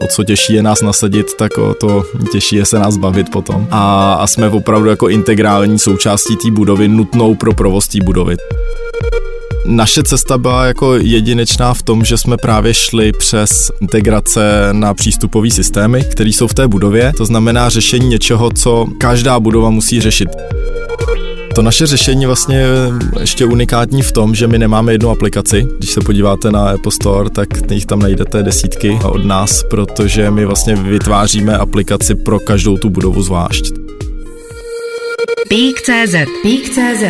O co těžší je nás nasadit, tak o to těžší je se nás bavit potom. A, a jsme opravdu jako integrální součástí té budovy, nutnou pro provoz té budovy. Naše cesta byla jako jedinečná v tom, že jsme právě šli přes integrace na přístupové systémy, které jsou v té budově. To znamená řešení něčeho, co každá budova musí řešit. To naše řešení vlastně je ještě unikátní v tom, že my nemáme jednu aplikaci. Když se podíváte na Apple Store, tak jich tam najdete desítky od nás, protože my vlastně vytváříme aplikaci pro každou tu budovu zvlášť. Pík.cz Pík.cz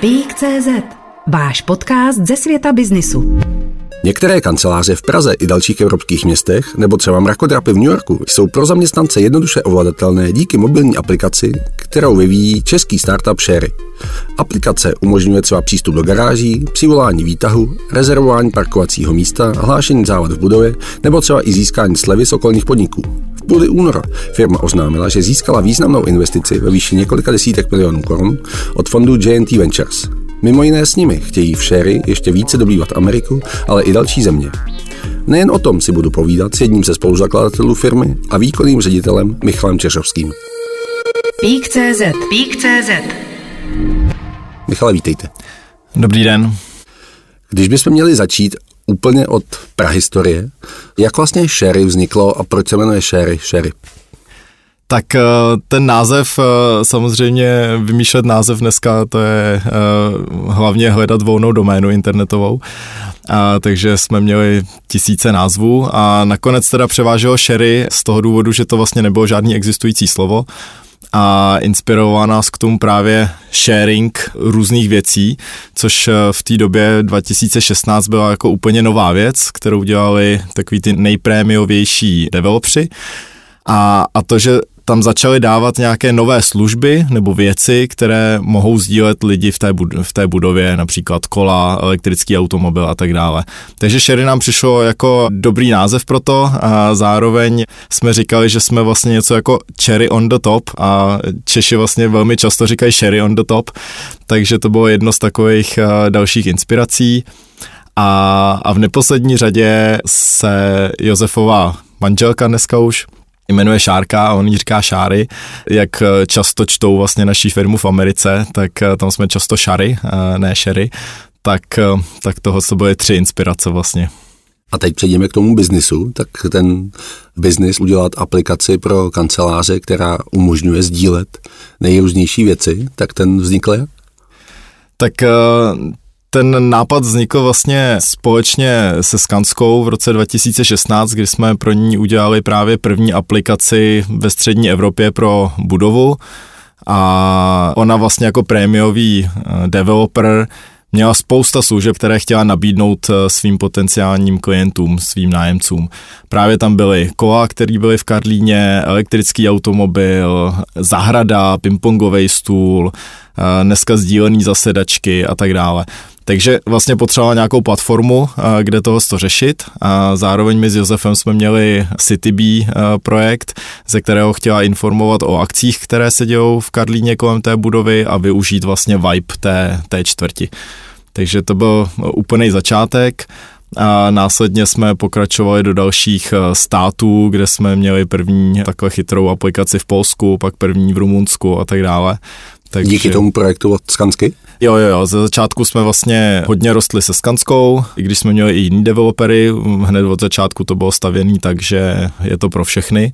Pík.cz Váš podcast ze světa biznisu. Některé kanceláře v Praze i dalších evropských městech, nebo třeba mrakodrapy v New Yorku, jsou pro zaměstnance jednoduše ovladatelné díky mobilní aplikaci, kterou vyvíjí český startup Sherry. Aplikace umožňuje třeba přístup do garáží, přivolání výtahu, rezervování parkovacího místa, hlášení závad v budově nebo třeba i získání slevy z okolních podniků. V půli února firma oznámila, že získala významnou investici ve výši několika desítek milionů korun od fondu JNT Ventures. Mimo jiné s nimi chtějí v Sherry ještě více dobývat Ameriku, ale i další země. Nejen o tom si budu povídat s jedním ze spoluzakladatelů firmy a výkonným ředitelem Michalem Češovským. Pík.cz Pík.cz Michale, vítejte. Dobrý den. Když bychom měli začít úplně od prahistorie, jak vlastně Sherry vzniklo a proč se jmenuje Sherry Sherry? Tak eh, ten název, eh, samozřejmě vymýšlet název dneska, to je eh, hlavně hledat volnou doménu internetovou. A, takže jsme měli tisíce názvů a nakonec teda převáželo Sherry z toho důvodu, že to vlastně nebylo žádný existující slovo a inspirovala nás k tomu právě sharing různých věcí, což v té době 2016 byla jako úplně nová věc, kterou dělali takový ty nejprémiovější developři. A, a to, že tam začali dávat nějaké nové služby nebo věci, které mohou sdílet lidi v té, bud- v té budově, například kola, elektrický automobil a tak dále. Takže Sherry nám přišlo jako dobrý název pro to a zároveň jsme říkali, že jsme vlastně něco jako cherry on the top a Češi vlastně velmi často říkají Sherry on the top, takže to bylo jedno z takových dalších inspirací. A, a v neposlední řadě se Josefová manželka dneska už jmenuje Šárka a on jí říká Šáry. Jak eh, často čtou vlastně naší firmu v Americe, tak eh, tam jsme často Šary, eh, ne Sherry. Tak, tak toho se byly tři inspirace vlastně. A teď přejdeme k tomu biznisu, tak ten biznis udělat aplikaci pro kanceláře, která umožňuje sdílet nejrůznější věci, tak ten vznikl jak? Tak ten nápad vznikl vlastně společně se Skanskou v roce 2016, kdy jsme pro ní udělali právě první aplikaci ve střední Evropě pro budovu a ona vlastně jako prémiový eh, developer měla spousta služeb, které chtěla nabídnout eh, svým potenciálním klientům, svým nájemcům. Právě tam byly kola, které byly v Karlíně, elektrický automobil, zahrada, pingpongový stůl, eh, dneska sdílený zasedačky a tak dále. Takže vlastně potřebovala nějakou platformu, eh, kde toho to řešit. A zároveň my s Josefem jsme měli CityB eh, projekt, ze kterého chtěla informovat o akcích, které se dějou v Karlíně kolem té budovy a využít vlastně vibe té, té čtvrti. Takže to byl úplný začátek. A následně jsme pokračovali do dalších eh, států, kde jsme měli první takhle chytrou aplikaci v Polsku, pak první v Rumunsku a tak dále. Takže... Díky tomu projektu od Skansky? Jo, jo, jo, ze začátku jsme vlastně hodně rostli se Skanskou, i když jsme měli i jiný developery, hned od začátku to bylo stavěný, takže je to pro všechny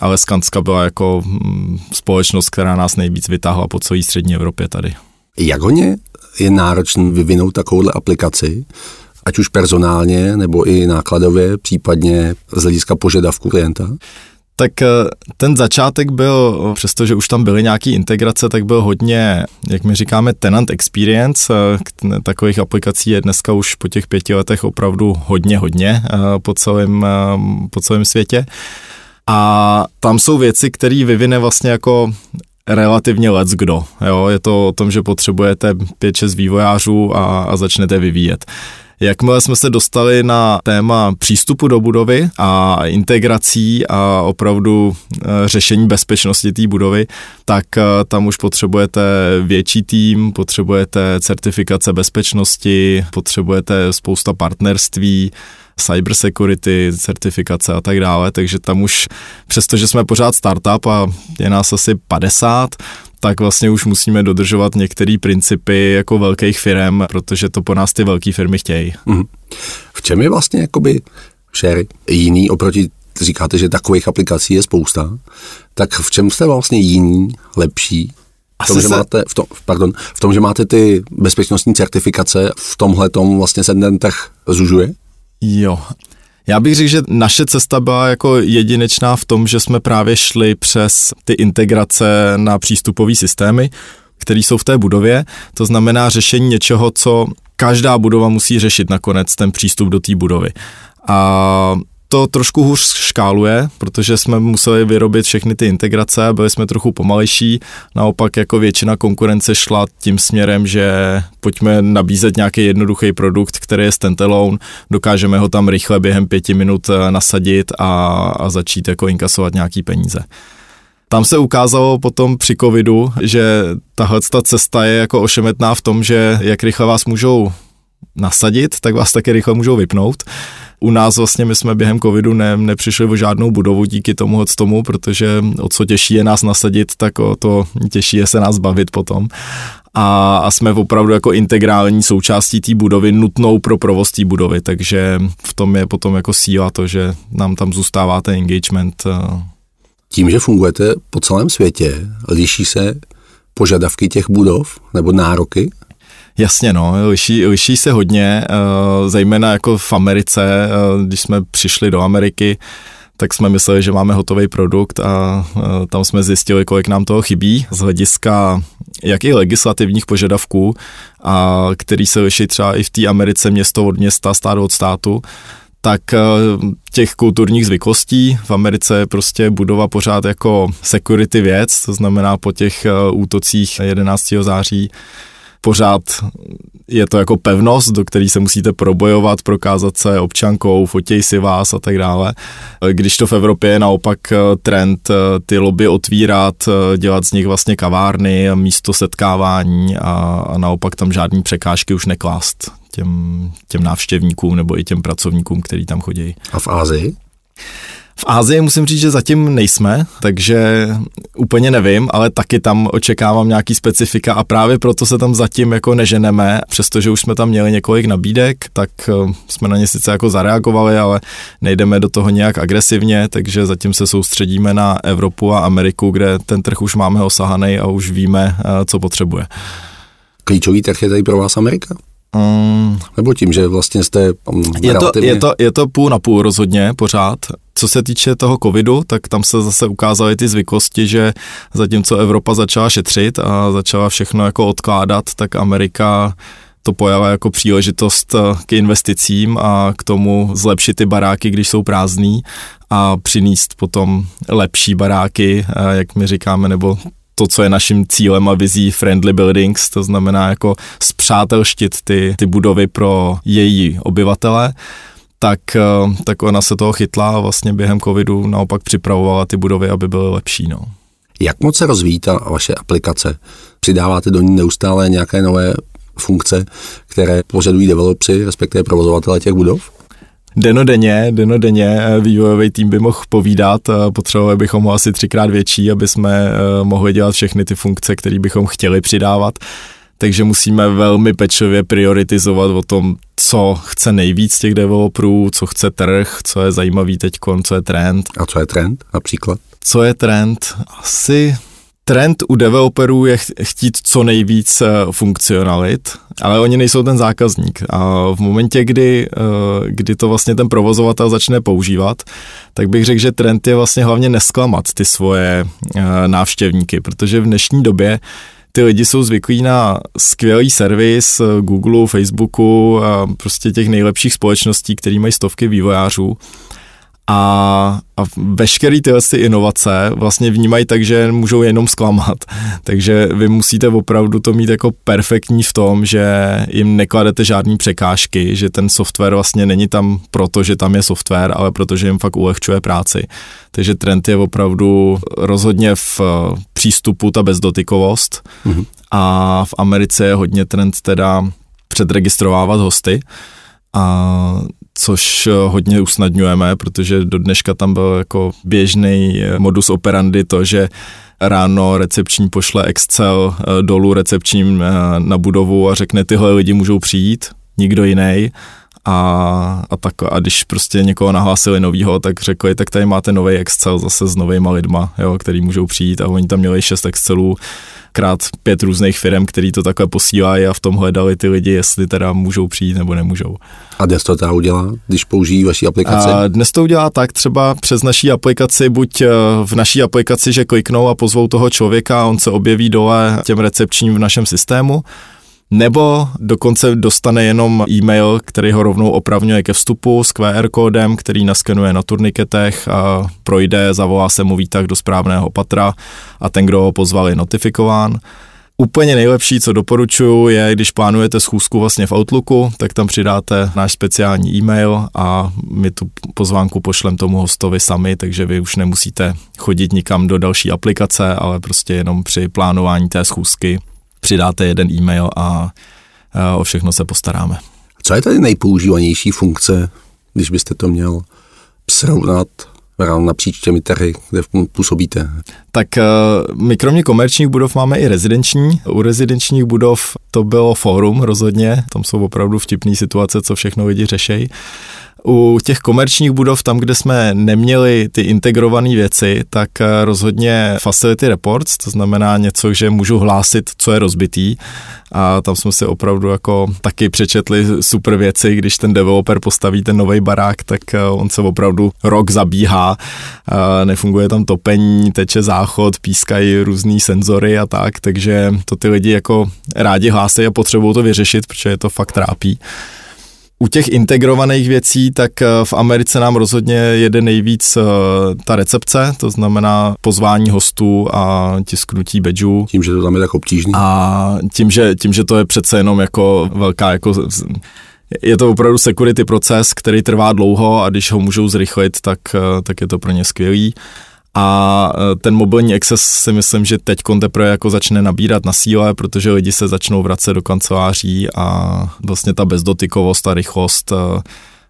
ale Skanska byla jako mm, společnost, která nás nejvíc vytáhla po celé střední Evropě tady. Jak hodně je náročný vyvinout takovouhle aplikaci, ať už personálně nebo i nákladově, případně z hlediska požadavku klienta? Tak eh, ten začátek byl, přestože už tam byly nějaké integrace, tak byl hodně, jak my říkáme, tenant experience. Eh, takových aplikací je dneska už po těch pěti letech opravdu hodně, hodně eh, po celém, po celém světě. A tam jsou věci, které vyvine vlastně jako relativně lec kdo. Jo? Je to o tom, že potřebujete 5-6 vývojářů a, a začnete vyvíjet. Jakmile jsme se dostali na téma přístupu do budovy a integrací a opravdu e, řešení bezpečnosti té budovy, tak e, tam už potřebujete větší tým, potřebujete certifikace bezpečnosti, potřebujete spousta partnerství, cyber security, certifikace a tak dále, takže tam už, přestože jsme pořád startup a je nás asi 50, tak vlastně už musíme dodržovat některé principy jako velkých firm, protože to po nás ty velké firmy chtějí. Mm. V čem je vlastně jakoby share jiný oproti, říkáte, že takových aplikací je spousta, tak v čem jste vlastně jiný, lepší? V tom, že se... máte, v, tom, pardon, v tom, že máte ty bezpečnostní certifikace, v tomhle tom vlastně se ten trh zužuje? Jo, já bych řekl, že naše cesta byla jako jedinečná v tom, že jsme právě šli přes ty integrace na přístupové systémy, které jsou v té budově. To znamená řešení něčeho, co každá budova musí řešit nakonec, ten přístup do té budovy. A to trošku hůř škáluje, protože jsme museli vyrobit všechny ty integrace, byli jsme trochu pomalejší, naopak jako většina konkurence šla tím směrem, že pojďme nabízet nějaký jednoduchý produkt, který je standalone, dokážeme ho tam rychle během pěti minut eh, nasadit a, a začít jako inkasovat nějaký peníze. Tam se ukázalo potom při covidu, že tahle ta cesta je jako ošemetná v tom, že jak rychle vás můžou nasadit, tak vás také rychle můžou vypnout. U nás vlastně my jsme během covidu ne, nepřišli o žádnou budovu díky tomu tomu, protože o co těžší je nás nasadit, tak o to těžší je se nás bavit potom. A, a jsme opravdu jako integrální součástí té budovy, nutnou pro provoz té budovy, takže v tom je potom jako síla to, že nám tam zůstává ten engagement. Eh. Tím, že fungujete po celém světě, liší se požadavky těch budov nebo nároky Jasně, no, liší, liší se hodně, uh, zejména jako v Americe, uh, když jsme přišli do Ameriky, tak jsme mysleli, že máme hotový produkt a uh, tam jsme zjistili, kolik nám toho chybí z hlediska jak i legislativních požadavků, a který se liší třeba i v té Americe město od města, stát od státu, tak těch kulturních zvyklostí. V Americe je prostě budova pořád jako security věc, to znamená po těch útocích 11. září pořád je to jako pevnost, do který se musíte probojovat, prokázat se občankou, fotěj si vás a tak dále. Když to v Evropě je naopak eh, trend eh, ty lobby otvírat, eh, dělat z nich vlastně kavárny, místo setkávání a, a naopak tam žádný překážky už neklást těm, těm návštěvníkům nebo i těm pracovníkům, kteří tam chodí. A v Ázii? V Ázii musím říct, že zatím nejsme, takže úplně nevím, ale taky tam očekávám nějaký specifika a právě proto se tam zatím jako neženeme, přestože už jsme tam měli několik nabídek, tak eh, jsme na ně sice jako zareagovali, ale nejdeme do toho nějak agresivně, takže zatím se soustředíme na Evropu a Ameriku, kde ten trh už máme osahaný a už víme, eh, co potřebuje. Klíčový trh je tady pro vás Amerika? Um, Nebo tím, že vlastně jste um, je, to, je, to, je to půl na půl rozhodně pořád. Co se týče toho covidu, tak tam se zase ukázaly ty zvyklosti, že zatímco Evropa začala šetřit a začala všechno jako odkládat, tak Amerika to pojala jako příležitost eh, k investicím a k tomu zlepšit ty baráky, když jsou prázdný a přinést potom lepší baráky, eh, jak my říkáme, nebo to, co je naším cílem a vizí friendly buildings, to znamená jako zpřátelštit ty, ty budovy pro její obyvatele, tak, eh, tak ona se toho chytla a vlastně během covidu naopak připravovala ty budovy, aby byly lepší. No. Jak moc se rozvíjí ta vaše aplikace? Přidáváte do ní neustále nějaké nové funkce, které požadují developři, respektive provozovatele těch budov? Denodenně, denodenně eh, vývojový tým by mohl povídat, potřebovali bychom ho asi třikrát větší, aby jsme eh, mohli dělat všechny ty funkce, které bychom chtěli přidávat. Takže musíme velmi pečlivě prioritizovat o tom, co chce nejvíc těch developerů, co chce trh, co je zajímavý teď, co je trend. A co je trend například? Co je trend? Asi trend u developerů je chtít co nejvíc eh, funkcionalit, ale oni nejsou ten zákazník. A v momentě, kdy, eh, kdy to vlastně ten provozovatel začne používat, tak bych řekl, že trend je vlastně hlavně nesklamat ty svoje eh, návštěvníky, protože v dnešní době ty lidi jsou zvyklí na skvělý servis Google, Facebooku a prostě těch nejlepších společností, který mají stovky vývojářů a, a veškeré tyhle ty inovace vlastně vnímají tak, že můžou jenom zklamat. Takže vy musíte opravdu to mít jako perfektní v tom, že jim nekladete žádný překážky, že ten software vlastně není tam proto, že tam je software, ale protože jim fakt ulehčuje práci. Takže trend je opravdu rozhodně v přístupu ta bezdotykovost mm-hmm. a v Americe je hodně trend teda předregistrovávat hosty a což hodně usnadňujeme, protože do dneška tam byl jako běžný modus operandi to, že ráno recepční pošle Excel dolů recepčním na budovu a řekne, tyhle lidi můžou přijít, nikdo jiný a, a, tak, a když prostě někoho nahlásili novýho, tak řekli, tak tady máte nový Excel zase s novýma lidma, jo, který můžou přijít. A oni tam měli šest Excelů krát pět různých firm, který to takhle posílají a v tom hledali ty lidi, jestli teda můžou přijít nebo nemůžou. A dnes to teda udělá, když použijí vaší aplikaci? A dnes to udělá tak třeba přes naší aplikaci, buď eh, v naší aplikaci, že kliknou a pozvou toho člověka a on se objeví dole těm recepčním v našem systému, nebo dokonce dostane jenom e-mail, který ho rovnou opravňuje ke vstupu s QR kódem, který naskenuje na turniketech a projde, zavolá se mu výtah do správného patra a ten, kdo ho pozval, je notifikován. Úplně nejlepší, co doporučuji, je, když plánujete schůzku vlastně v Outlooku, tak tam přidáte náš speciální e-mail a my tu pozvánku pošlem tomu hostovi sami, takže vy už nemusíte chodit nikam do další aplikace, ale prostě jenom při plánování té schůzky přidáte jeden e-mail a, o všechno se postaráme. Co je tady nejpoužívanější funkce, když byste to měl srovnat napříč těmi trhy, kde působíte? Tak my kromě komerčních budov máme i rezidenční. U rezidenčních budov to bylo fórum rozhodně, tam jsou opravdu vtipné situace, co všechno lidi řešejí. U těch komerčních budov, tam, kde jsme neměli ty integrované věci, tak eh, rozhodně facility reports, to znamená něco, že můžu hlásit, co je rozbitý a tam jsme si opravdu jako taky přečetli super věci, když ten developer postaví ten nový barák, tak eh, on se opravdu rok zabíhá, nefunguje tam topení, teče záchod, pískají různý senzory a tak, takže to ty lidi jako rádi hlásí a potřebují to vyřešit, protože je to fakt trápí. U těch integrovaných věcí, tak eh, v Americe nám rozhodně jede nejvíc eh, ta recepce, to znamená pozvání hostů a tisknutí badgeů. Tím, že to tam je tak obtížný. A tím, že, tím, že to je přece jenom jako velká jako je to opravdu security proces, který trvá dlouho a když ho můžou zrychlit, tak, eh, tak je to pro ně skvělý a e, ten mobilní access si myslím, že teď teprve jako začne nabírat na síle, protože lidi se začnou vracet do kanceláří a vlastně ta bezdotykovost a rychlost e,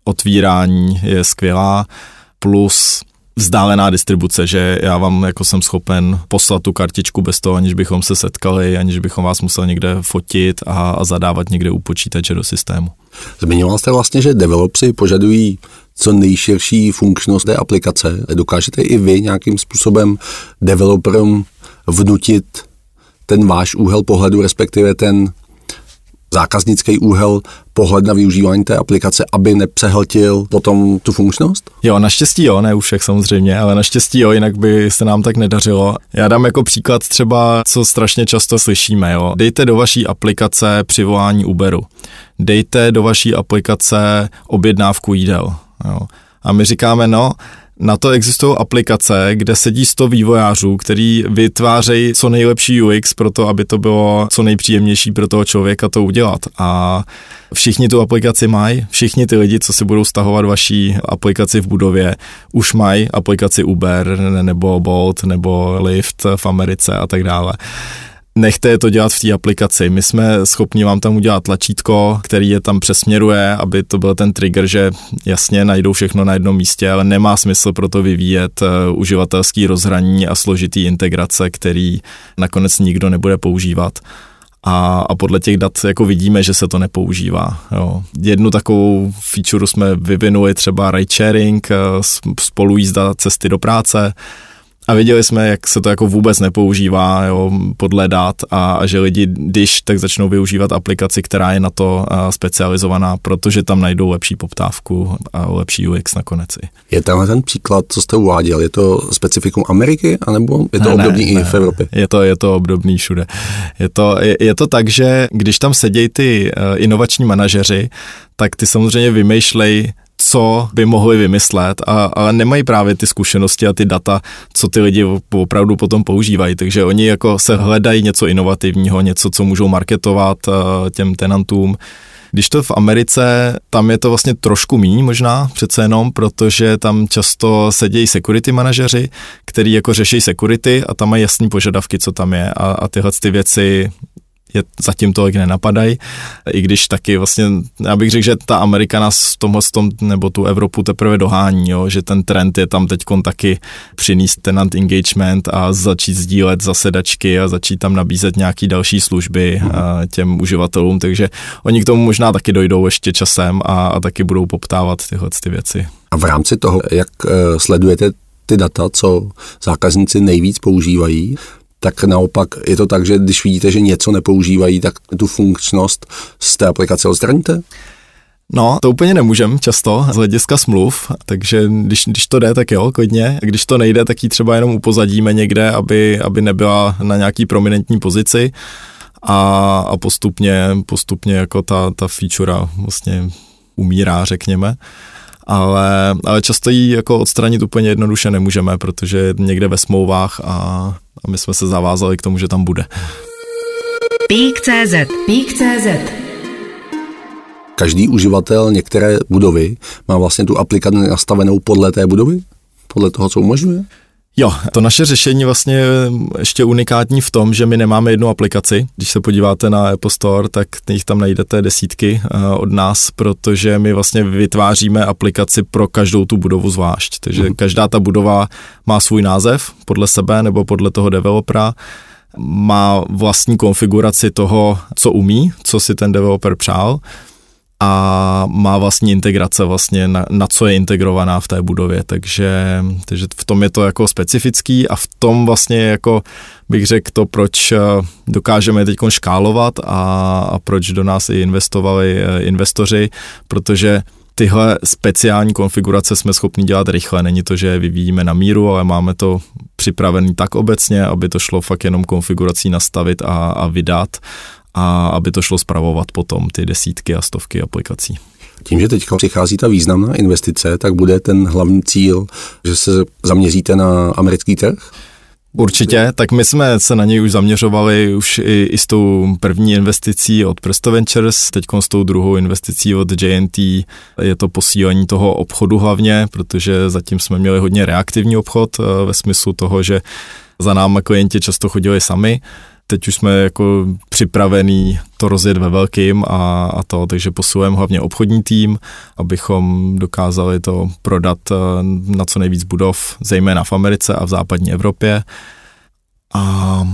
otvírání je skvělá, plus vzdálená distribuce, že já vám jako jsem schopen poslat tu kartičku bez toho, aniž bychom se setkali, aniž bychom vás museli někde fotit a, a zadávat někde u počítače do systému. Zmiňoval jste vlastně, že developři požadují co nejširší funkčnost té aplikace. Dokážete i vy nějakým způsobem developerům vnutit ten váš úhel pohledu, respektive ten zákaznický úhel pohled na využívání té aplikace, aby nepřehltil potom tu funkčnost? Jo, naštěstí jo, ne u všech samozřejmě, ale naštěstí jo, jinak by se nám tak nedařilo. Já dám jako příklad třeba, co strašně často slyšíme, jo. Dejte do vaší aplikace přivolání Uberu. Dejte do vaší aplikace objednávku jídel. Jo. A my říkáme, no, na to existují aplikace, kde sedí 100 vývojářů, který vytvářejí co nejlepší UX pro to, aby to bylo co nejpříjemnější pro toho člověka to udělat. A všichni tu aplikaci mají, všichni ty lidi, co si budou stahovat vaší aplikaci v budově, už mají aplikaci Uber nebo Bolt nebo Lyft v Americe a tak dále nechte je to dělat v té aplikaci. My jsme schopni vám tam udělat tlačítko, který je tam přesměruje, aby to byl ten trigger, že jasně najdou všechno na jednom místě, ale nemá smysl pro to vyvíjet uh, uživatelský rozhraní a složitý integrace, který nakonec nikdo nebude používat. A, a podle těch dat jako vidíme, že se to nepoužívá. Jo. Jednu takovou feature jsme vyvinuli třeba ride sharing, uh, spolujízda cesty do práce, a viděli jsme, jak se to jako vůbec nepoužívá jo, podle dat a, a že lidi, když tak začnou využívat aplikaci, která je na to specializovaná, protože tam najdou lepší poptávku a lepší UX nakonec. Je tenhle ten příklad, co jste uváděl, je to specifikum Ameriky, anebo je to ne, obdobný ne, i v Evropě? Je to, je to obdobný všude. Je to, je, je to tak, že když tam sedějí ty uh, inovační manažeři, tak ty samozřejmě vymýšlej co by mohli vymyslet, a, ale nemají právě ty zkušenosti a ty data, co ty lidi opravdu potom používají. Takže oni jako se hledají něco inovativního, něco, co můžou marketovat uh, těm tenantům. Když to v Americe, tam je to vlastně trošku míň možná přece jenom, protože tam často sedějí security manažeři, který jako řeší security a tam mají jasné požadavky, co tam je a, a tyhle ty věci je zatím tolik nenapadají, i když taky vlastně, já bych řekl, že ta Amerika nás v tomhle tom, nebo tu Evropu teprve dohání, jo, že ten trend je tam teď taky přinést tenant engagement a začít sdílet zasedačky a začít tam nabízet nějaký další služby mhm. těm uživatelům, takže oni k tomu možná taky dojdou ještě časem a, a taky budou poptávat tyhle ty věci. A v rámci toho, jak eh, sledujete ty data, co zákazníci nejvíc používají, tak naopak je to tak, že když vidíte, že něco nepoužívají, tak tu funkčnost z té aplikace odstraníte? No, to úplně nemůžem často z hlediska smluv, takže když, když to jde, tak jo, klidně. A když to nejde, tak ji třeba jenom upozadíme někde, aby, aby nebyla na nějaký prominentní pozici a, a postupně, postupně jako ta, ta feature vlastně umírá, řekněme ale, ale často ji jako odstranit úplně jednoduše nemůžeme, protože je někde ve smlouvách a, a my jsme se zavázali k tomu, že tam bude. Pík.cz Pík.cz Každý uživatel některé budovy má vlastně tu aplikaci nastavenou podle té budovy? Podle toho, co umožňuje? Jo, to naše řešení vlastně je ještě unikátní v tom, že my nemáme jednu aplikaci. Když se podíváte na Apple Store, tak jich tam najdete desítky eh, od nás, protože my vlastně vytváříme aplikaci pro každou tu budovu zvlášť. Takže mm. každá ta budova má svůj název podle sebe nebo podle toho developera má vlastní konfiguraci toho, co umí, co si ten developer přál a má vlastní integrace vlastně na, na co je integrovaná v té budově, takže, takže v tom je to jako specifický a v tom vlastně jako bych řekl to, proč eh, dokážeme teď škálovat a, a proč do nás i investovali eh, investoři, protože tyhle speciální konfigurace jsme schopni dělat rychle. Není to, že je vyvíjíme na míru, ale máme to připravený tak obecně, aby to šlo fakt jenom konfigurací nastavit a, a vydat a aby to šlo zpravovat potom ty desítky a stovky aplikací. Tím, že teď přichází ta významná investice, tak bude ten hlavní cíl, že se zaměříte na americký trh? Určitě, tak my jsme se na něj už zaměřovali už i, i s tou první investicí od Presto Ventures, teď s tou druhou investicí od JNT je to posílení toho obchodu hlavně, protože zatím jsme měli hodně reaktivní obchod eh, ve smyslu toho, že za náma klienti často chodili sami, teď už jsme jako připravený to rozjet ve velkým a, a to, takže posilujeme hlavně obchodní tým, abychom dokázali to prodat eh, na co nejvíc budov, zejména v Americe a v západní Evropě. A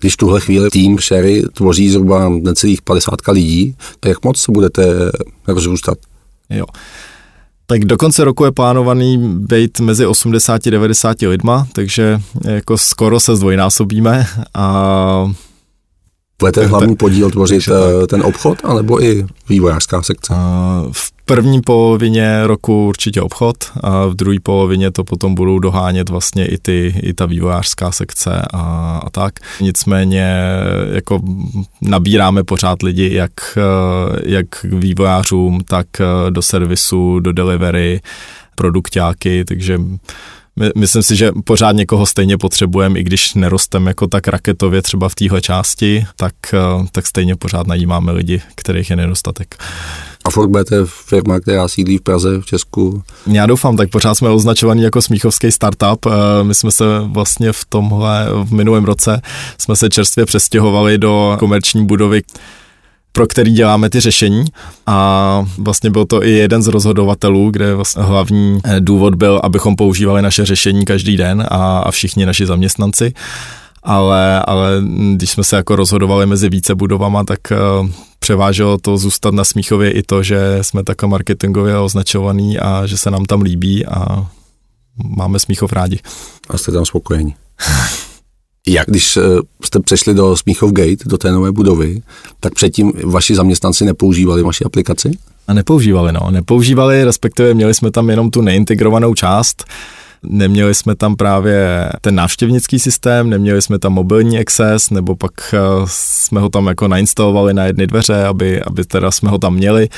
když tuhle chvíli tým Sherry tvoří zhruba necelých 50 lidí, jak moc se budete rozrůstat? Jo. Tak do konce roku je plánovaný být mezi 80 a 90 lidma, takže jako skoro se zdvojnásobíme a bude ten hlavní podíl tvořit eh, ten obchod, anebo i vývojářská sekce? V první polovině roku určitě obchod a v druhé polovině to potom budou dohánět vlastně i, ty, i ta vývojářská sekce a, a tak. Nicméně jako nabíráme pořád lidi jak, eh, jak k vývojářům, tak eh, do servisu, do delivery, produktáky, takže my, myslím si, že pořád někoho stejně potřebujeme, i když nerostem jako tak raketově třeba v téhle části, tak, eh, tak stejně pořád najímáme lidi, kterých je nedostatek. A furt budete firma, která sídlí v Praze, v Česku? Já doufám, tak pořád jsme označovaní jako smíchovský startup. Eh, my jsme se vlastně v tomhle, v minulém roce, jsme se čerstvě přestěhovali do komerční budovy, pro který děláme ty řešení a vlastně byl to i jeden z rozhodovatelů, kde vlastně hlavní eh, důvod byl, abychom používali naše řešení každý den a, a všichni naši zaměstnanci. Ale, ale když jsme se jako rozhodovali mezi více budovama, tak uh, převáželo to zůstat na Smíchově i to, že jsme takhle marketingově označovaný a že se nám tam líbí a máme Smíchov rádi. A jste tam spokojení. Jak když eh, jste přešli do Smíchov Gate, do té nové budovy, tak předtím vaši zaměstnanci nepoužívali vaši aplikaci? A nepoužívali, no. Nepoužívali, respektive měli jsme tam jenom tu neintegrovanou část, Neměli jsme tam právě ten návštěvnický systém, neměli jsme tam mobilní access, nebo pak eh, jsme ho tam jako nainstalovali na jedny dveře, aby, aby teda jsme ho tam měli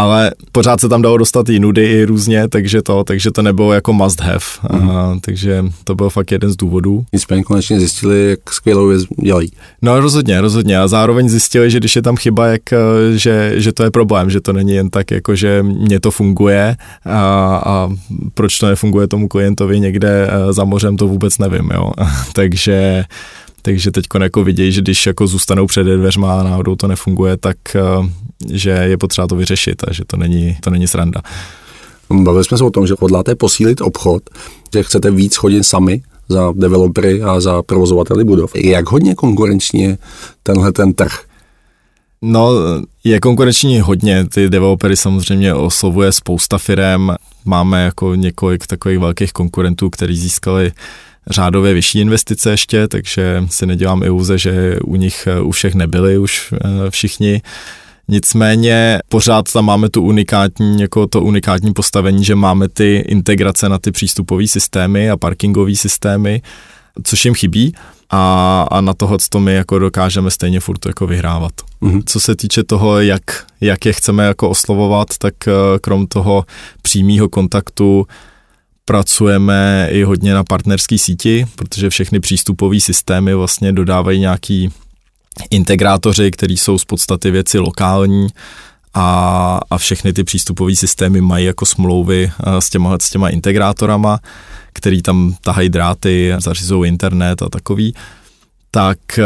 ale pořád se tam dalo dostat i nudy i různě, takže to, takže to nebylo jako must have, mm. Aha, takže to byl fakt jeden z důvodů. Nicméně konečně zjistili, jak skvělou věc dělají. No rozhodně, rozhodně a zároveň zjistili, že když je tam chyba, jak, eh, že, že to je problém, že to není jen tak, jako že mě to funguje a, a proč to nefunguje tomu klientovi někde eh, za mořem, to vůbec nevím, jo. takže takže teď jako vidějí, že když jako zůstanou před dveřma a náhodou to nefunguje, tak eh, že je potřeba to vyřešit a že to není, to není sranda. Bavili jsme se o tom, že hodláte posílit obchod, že chcete víc chodit sami za developery a za provozovateli budov. Jak hodně konkurenčně tenhle ten trh? No, je konkurenční hodně. Ty developery samozřejmě oslovuje spousta firm. Máme jako několik takových velkých konkurentů, kteří získali řádově vyšší investice ještě, takže si nedělám iluze, že u nich u všech nebyli už eh, všichni. Nicméně pořád tam máme tu unikátní, jako to unikátní postavení, že máme ty integrace na ty přístupové systémy a parkingové systémy, což jim chybí a, a na tohle to my jako dokážeme stejně furt jako vyhrávat. Mm-hmm. Co se týče toho, jak, jak je chceme jako oslovovat, tak eh, krom toho přímého kontaktu pracujeme i hodně na partnerské síti, protože všechny přístupové systémy vlastně dodávají nějaký integrátoři, který jsou z podstaty věci lokální a, a všechny ty přístupové systémy mají jako smlouvy eh, s těma, s těma integrátorama, který tam tahají dráty, zařizují internet a takový tak, eh,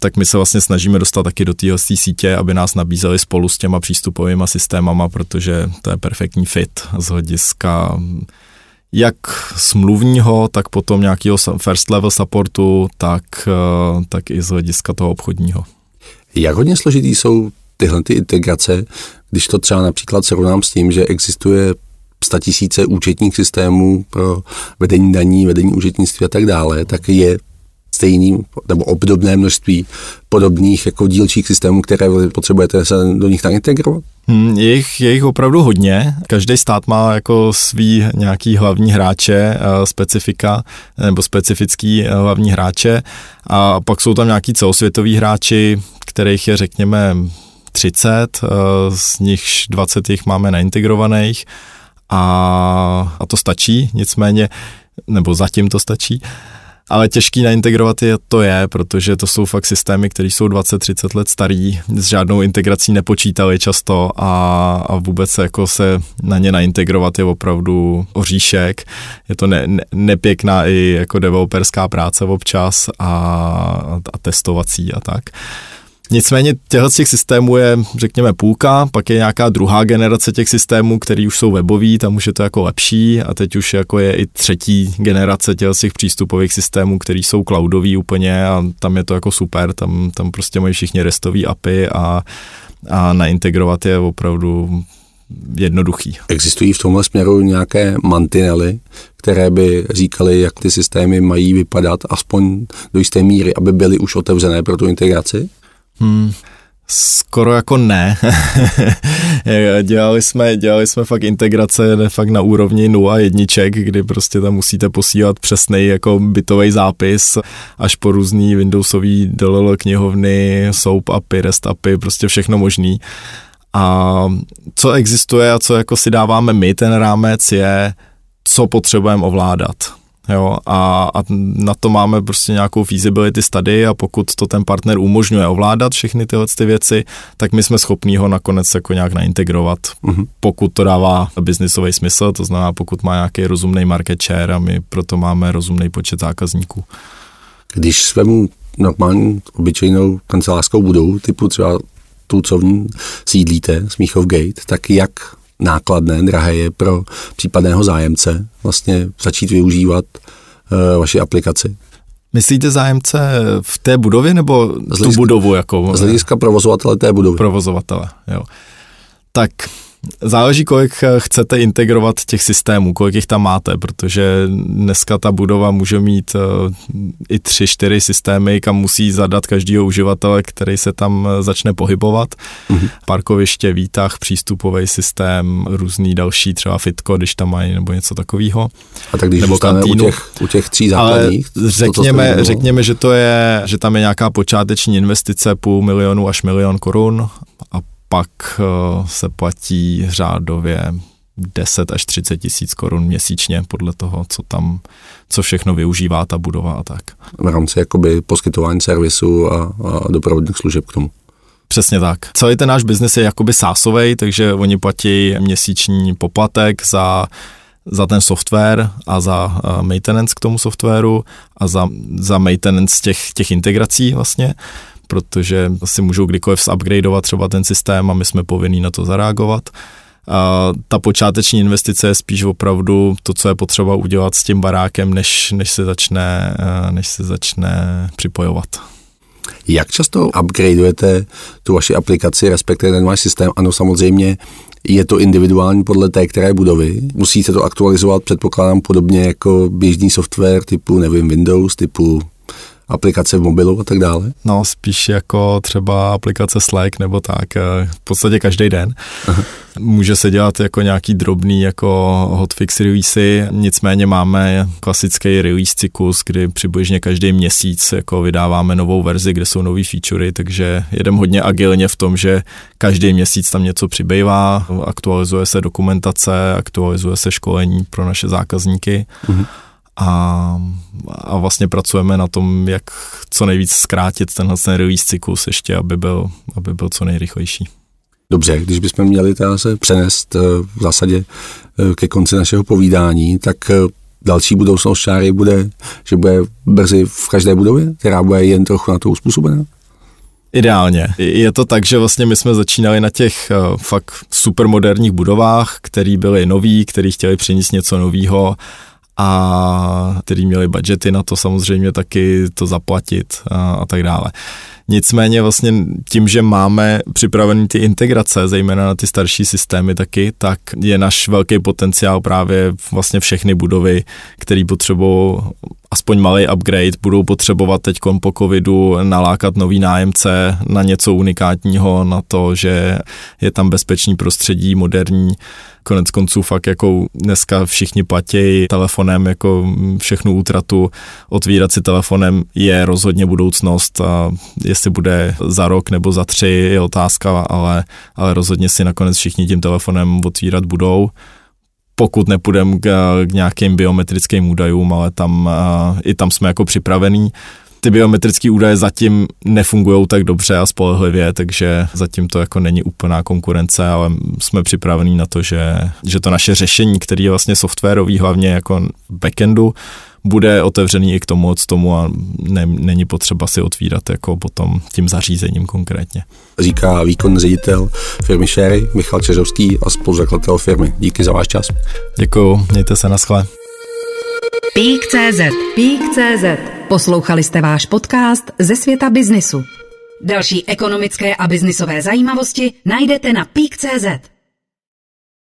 tak my se vlastně snažíme dostat taky do téhle sítě, aby nás nabízeli spolu s těma přístupovými systémama, protože to je perfektní fit z hlediska jak smluvního, tak potom nějakého first level supportu, tak, eh, tak i z hlediska toho obchodního. Jak hodně složitý jsou tyhle ty integrace, když to třeba například srovnám s tím, že existuje tisíce účetních systémů pro vedení daní, vedení účetnictví a tak dále, tak je stejný nebo obdobné množství podobných jako dílčích systémů, které potřebujete se do nich integrovat? Hmm, je, jich, je jich opravdu hodně. Každý stát má jako svý nějaký hlavní hráče, uh, specifika nebo specifický uh, hlavní hráče a pak jsou tam nějaký celosvětoví hráči, kterých je řekněme 30, uh, z nich 20 jich máme naintegrovaných a, a to stačí, nicméně, nebo zatím to stačí. Ale těžký naintegrovat je to je, protože to jsou fakt systémy, které jsou 20-30 let starý, s žádnou integrací nepočítali často a, a vůbec jako se na ně naintegrovat je opravdu oříšek. Je to ne, ne, nepěkná i jako developerská práce občas a, a testovací a tak. Nicméně těchto těch systémů je, řekněme, půlka, pak je nějaká druhá generace těch systémů, které už jsou webový, tam už je to jako lepší a teď už jako je i třetí generace těch těch přístupových systémů, které jsou cloudový úplně a tam je to jako super, tam, tam prostě mají všichni restový API a, a naintegrovat je opravdu jednoduchý. Existují v tomhle směru nějaké mantinely, které by říkaly, jak ty systémy mají vypadat, aspoň do jisté míry, aby byly už otevřené pro tu integraci? Hmm, skoro jako ne. dělali, jsme, dělali jsme fakt integrace fakt na úrovni 0 jedniček, kdy prostě tam musíte posílat přesný jako bytový zápis až po různý Windowsový DLL knihovny, SOAP API, REST API, prostě všechno možný. A co existuje a co jako si dáváme my ten rámec je, co potřebujeme ovládat Jo, a, a na to máme prostě nějakou feasibility study a pokud to ten partner umožňuje ovládat všechny tyhle ty věci, tak my jsme schopní ho nakonec jako nějak naintegrovat, uh-huh. pokud to dává biznisový smysl, to znamená pokud má nějaký rozumný market share a my proto máme rozumný počet zákazníků. Když svemu normální obyčejnou kancelářskou budovu, typu třeba tu, co v ní sídlíte, Smíchov Gate, tak jak nákladné, drahé je pro případného zájemce vlastně začít využívat uh, vaši aplikaci. Myslíte zájemce v té budově nebo hlediska, tu budovu? Jako, z hlediska provozovatele té budovy. Provozovatele, jo. Tak Záleží, kolik eh, chcete integrovat těch systémů, kolik jich tam máte, protože dneska ta budova může mít uh, i tři, čtyři systémy, kam musí zadat každýho uživatele, který se tam eh, začne pohybovat. Mm-hmm. Parkoviště, výtah, přístupový systém, různý další, třeba fitko, když tam mají, nebo něco takového. A tak když nebo kantýnu. U těch, u těch tří základních? Ale řekněme, to řekněme, že to je, že tam je nějaká počáteční investice půl milionu až milion korun a pak eh, se platí řádově 10 až 30 tisíc korun měsíčně podle toho, co tam, co všechno využívá ta budova a tak. V rámci jakoby poskytování servisu a, a doprovodných služeb k tomu. Přesně tak. Celý ten náš biznis je jakoby sásovej, takže oni platí měsíční poplatek za za ten software a za maintenance k tomu softwaru a za, za maintenance těch, těch integrací vlastně, protože si můžou kdykoliv upgradeovat třeba ten systém a my jsme povinní na to zareagovat. A ta počáteční investice je spíš opravdu to, co je potřeba udělat s tím barákem, než, než, se, začne, než se začne připojovat. Jak často upgradeujete tu vaši aplikaci, respektive ten váš systém? Ano, samozřejmě je to individuální podle té které budovy. Musíte to aktualizovat, předpokládám, podobně jako běžný software typu, nevím, Windows, typu aplikace v mobilu a tak dále? No, spíš jako třeba aplikace Slack nebo tak, eh, v podstatě každý den. Aha. Může se dělat jako nějaký drobný jako hotfix releasy, nicméně máme klasický release cyklus, kdy přibližně každý měsíc jako vydáváme novou verzi, kde jsou nové featurey, takže jedem hodně agilně v tom, že každý měsíc tam něco přibývá, aktualizuje se dokumentace, aktualizuje se školení pro naše zákazníky. Mhm a, a vlastně pracujeme na tom, jak co nejvíc zkrátit tenhle ten release cyklus ještě, aby byl, aby byl co nejrychlejší. Dobře, když bychom měli teda se přenést eh, v zásadě eh, ke konci našeho povídání, tak eh, další budoucnost šáry bude, že bude brzy v každé budově, která bude jen trochu na to uspůsobená? Ideálně. Je to tak, že vlastně my jsme začínali na těch uh, fakt supermoderních budovách, které byly nový, který chtěli přinést něco nového a který měli budžety na to samozřejmě taky to zaplatit a, a tak dále. Nicméně vlastně tím, že máme připravený ty integrace, zejména na ty starší systémy taky, tak je náš velký potenciál právě vlastně všechny budovy, které potřebují aspoň malý upgrade, budou potřebovat teď po covidu nalákat nový nájemce na něco unikátního, na to, že je tam bezpečný prostředí, moderní, konec konců fakt jako dneska všichni platí telefonem jako všechnu útratu, otvírat si telefonem je rozhodně budoucnost a jestli bude za rok nebo za tři je otázka, ale, ale rozhodně si nakonec všichni tím telefonem otvírat budou pokud nepůjdeme k, k nějakým biometrickým údajům, ale tam i tam jsme jako připravení. Ty biometrické údaje zatím nefungují tak dobře a spolehlivě, takže zatím to jako není úplná konkurence, ale jsme připravení na to, že, že to naše řešení, který je vlastně softwarový, hlavně jako backendu, bude otevřený i k tomu od tomu a ne, není potřeba si otvírat jako potom tím zařízením konkrétně. Říká výkonný ředitel firmy Sherry Michal Čeřovský a spoluzakladatel firmy. Díky za váš čas. Děkuju, mějte se na schle. Pík.cz Pík.cz Poslouchali jste váš podcast ze světa biznisu. Další ekonomické a biznisové zajímavosti najdete na Pík.cz.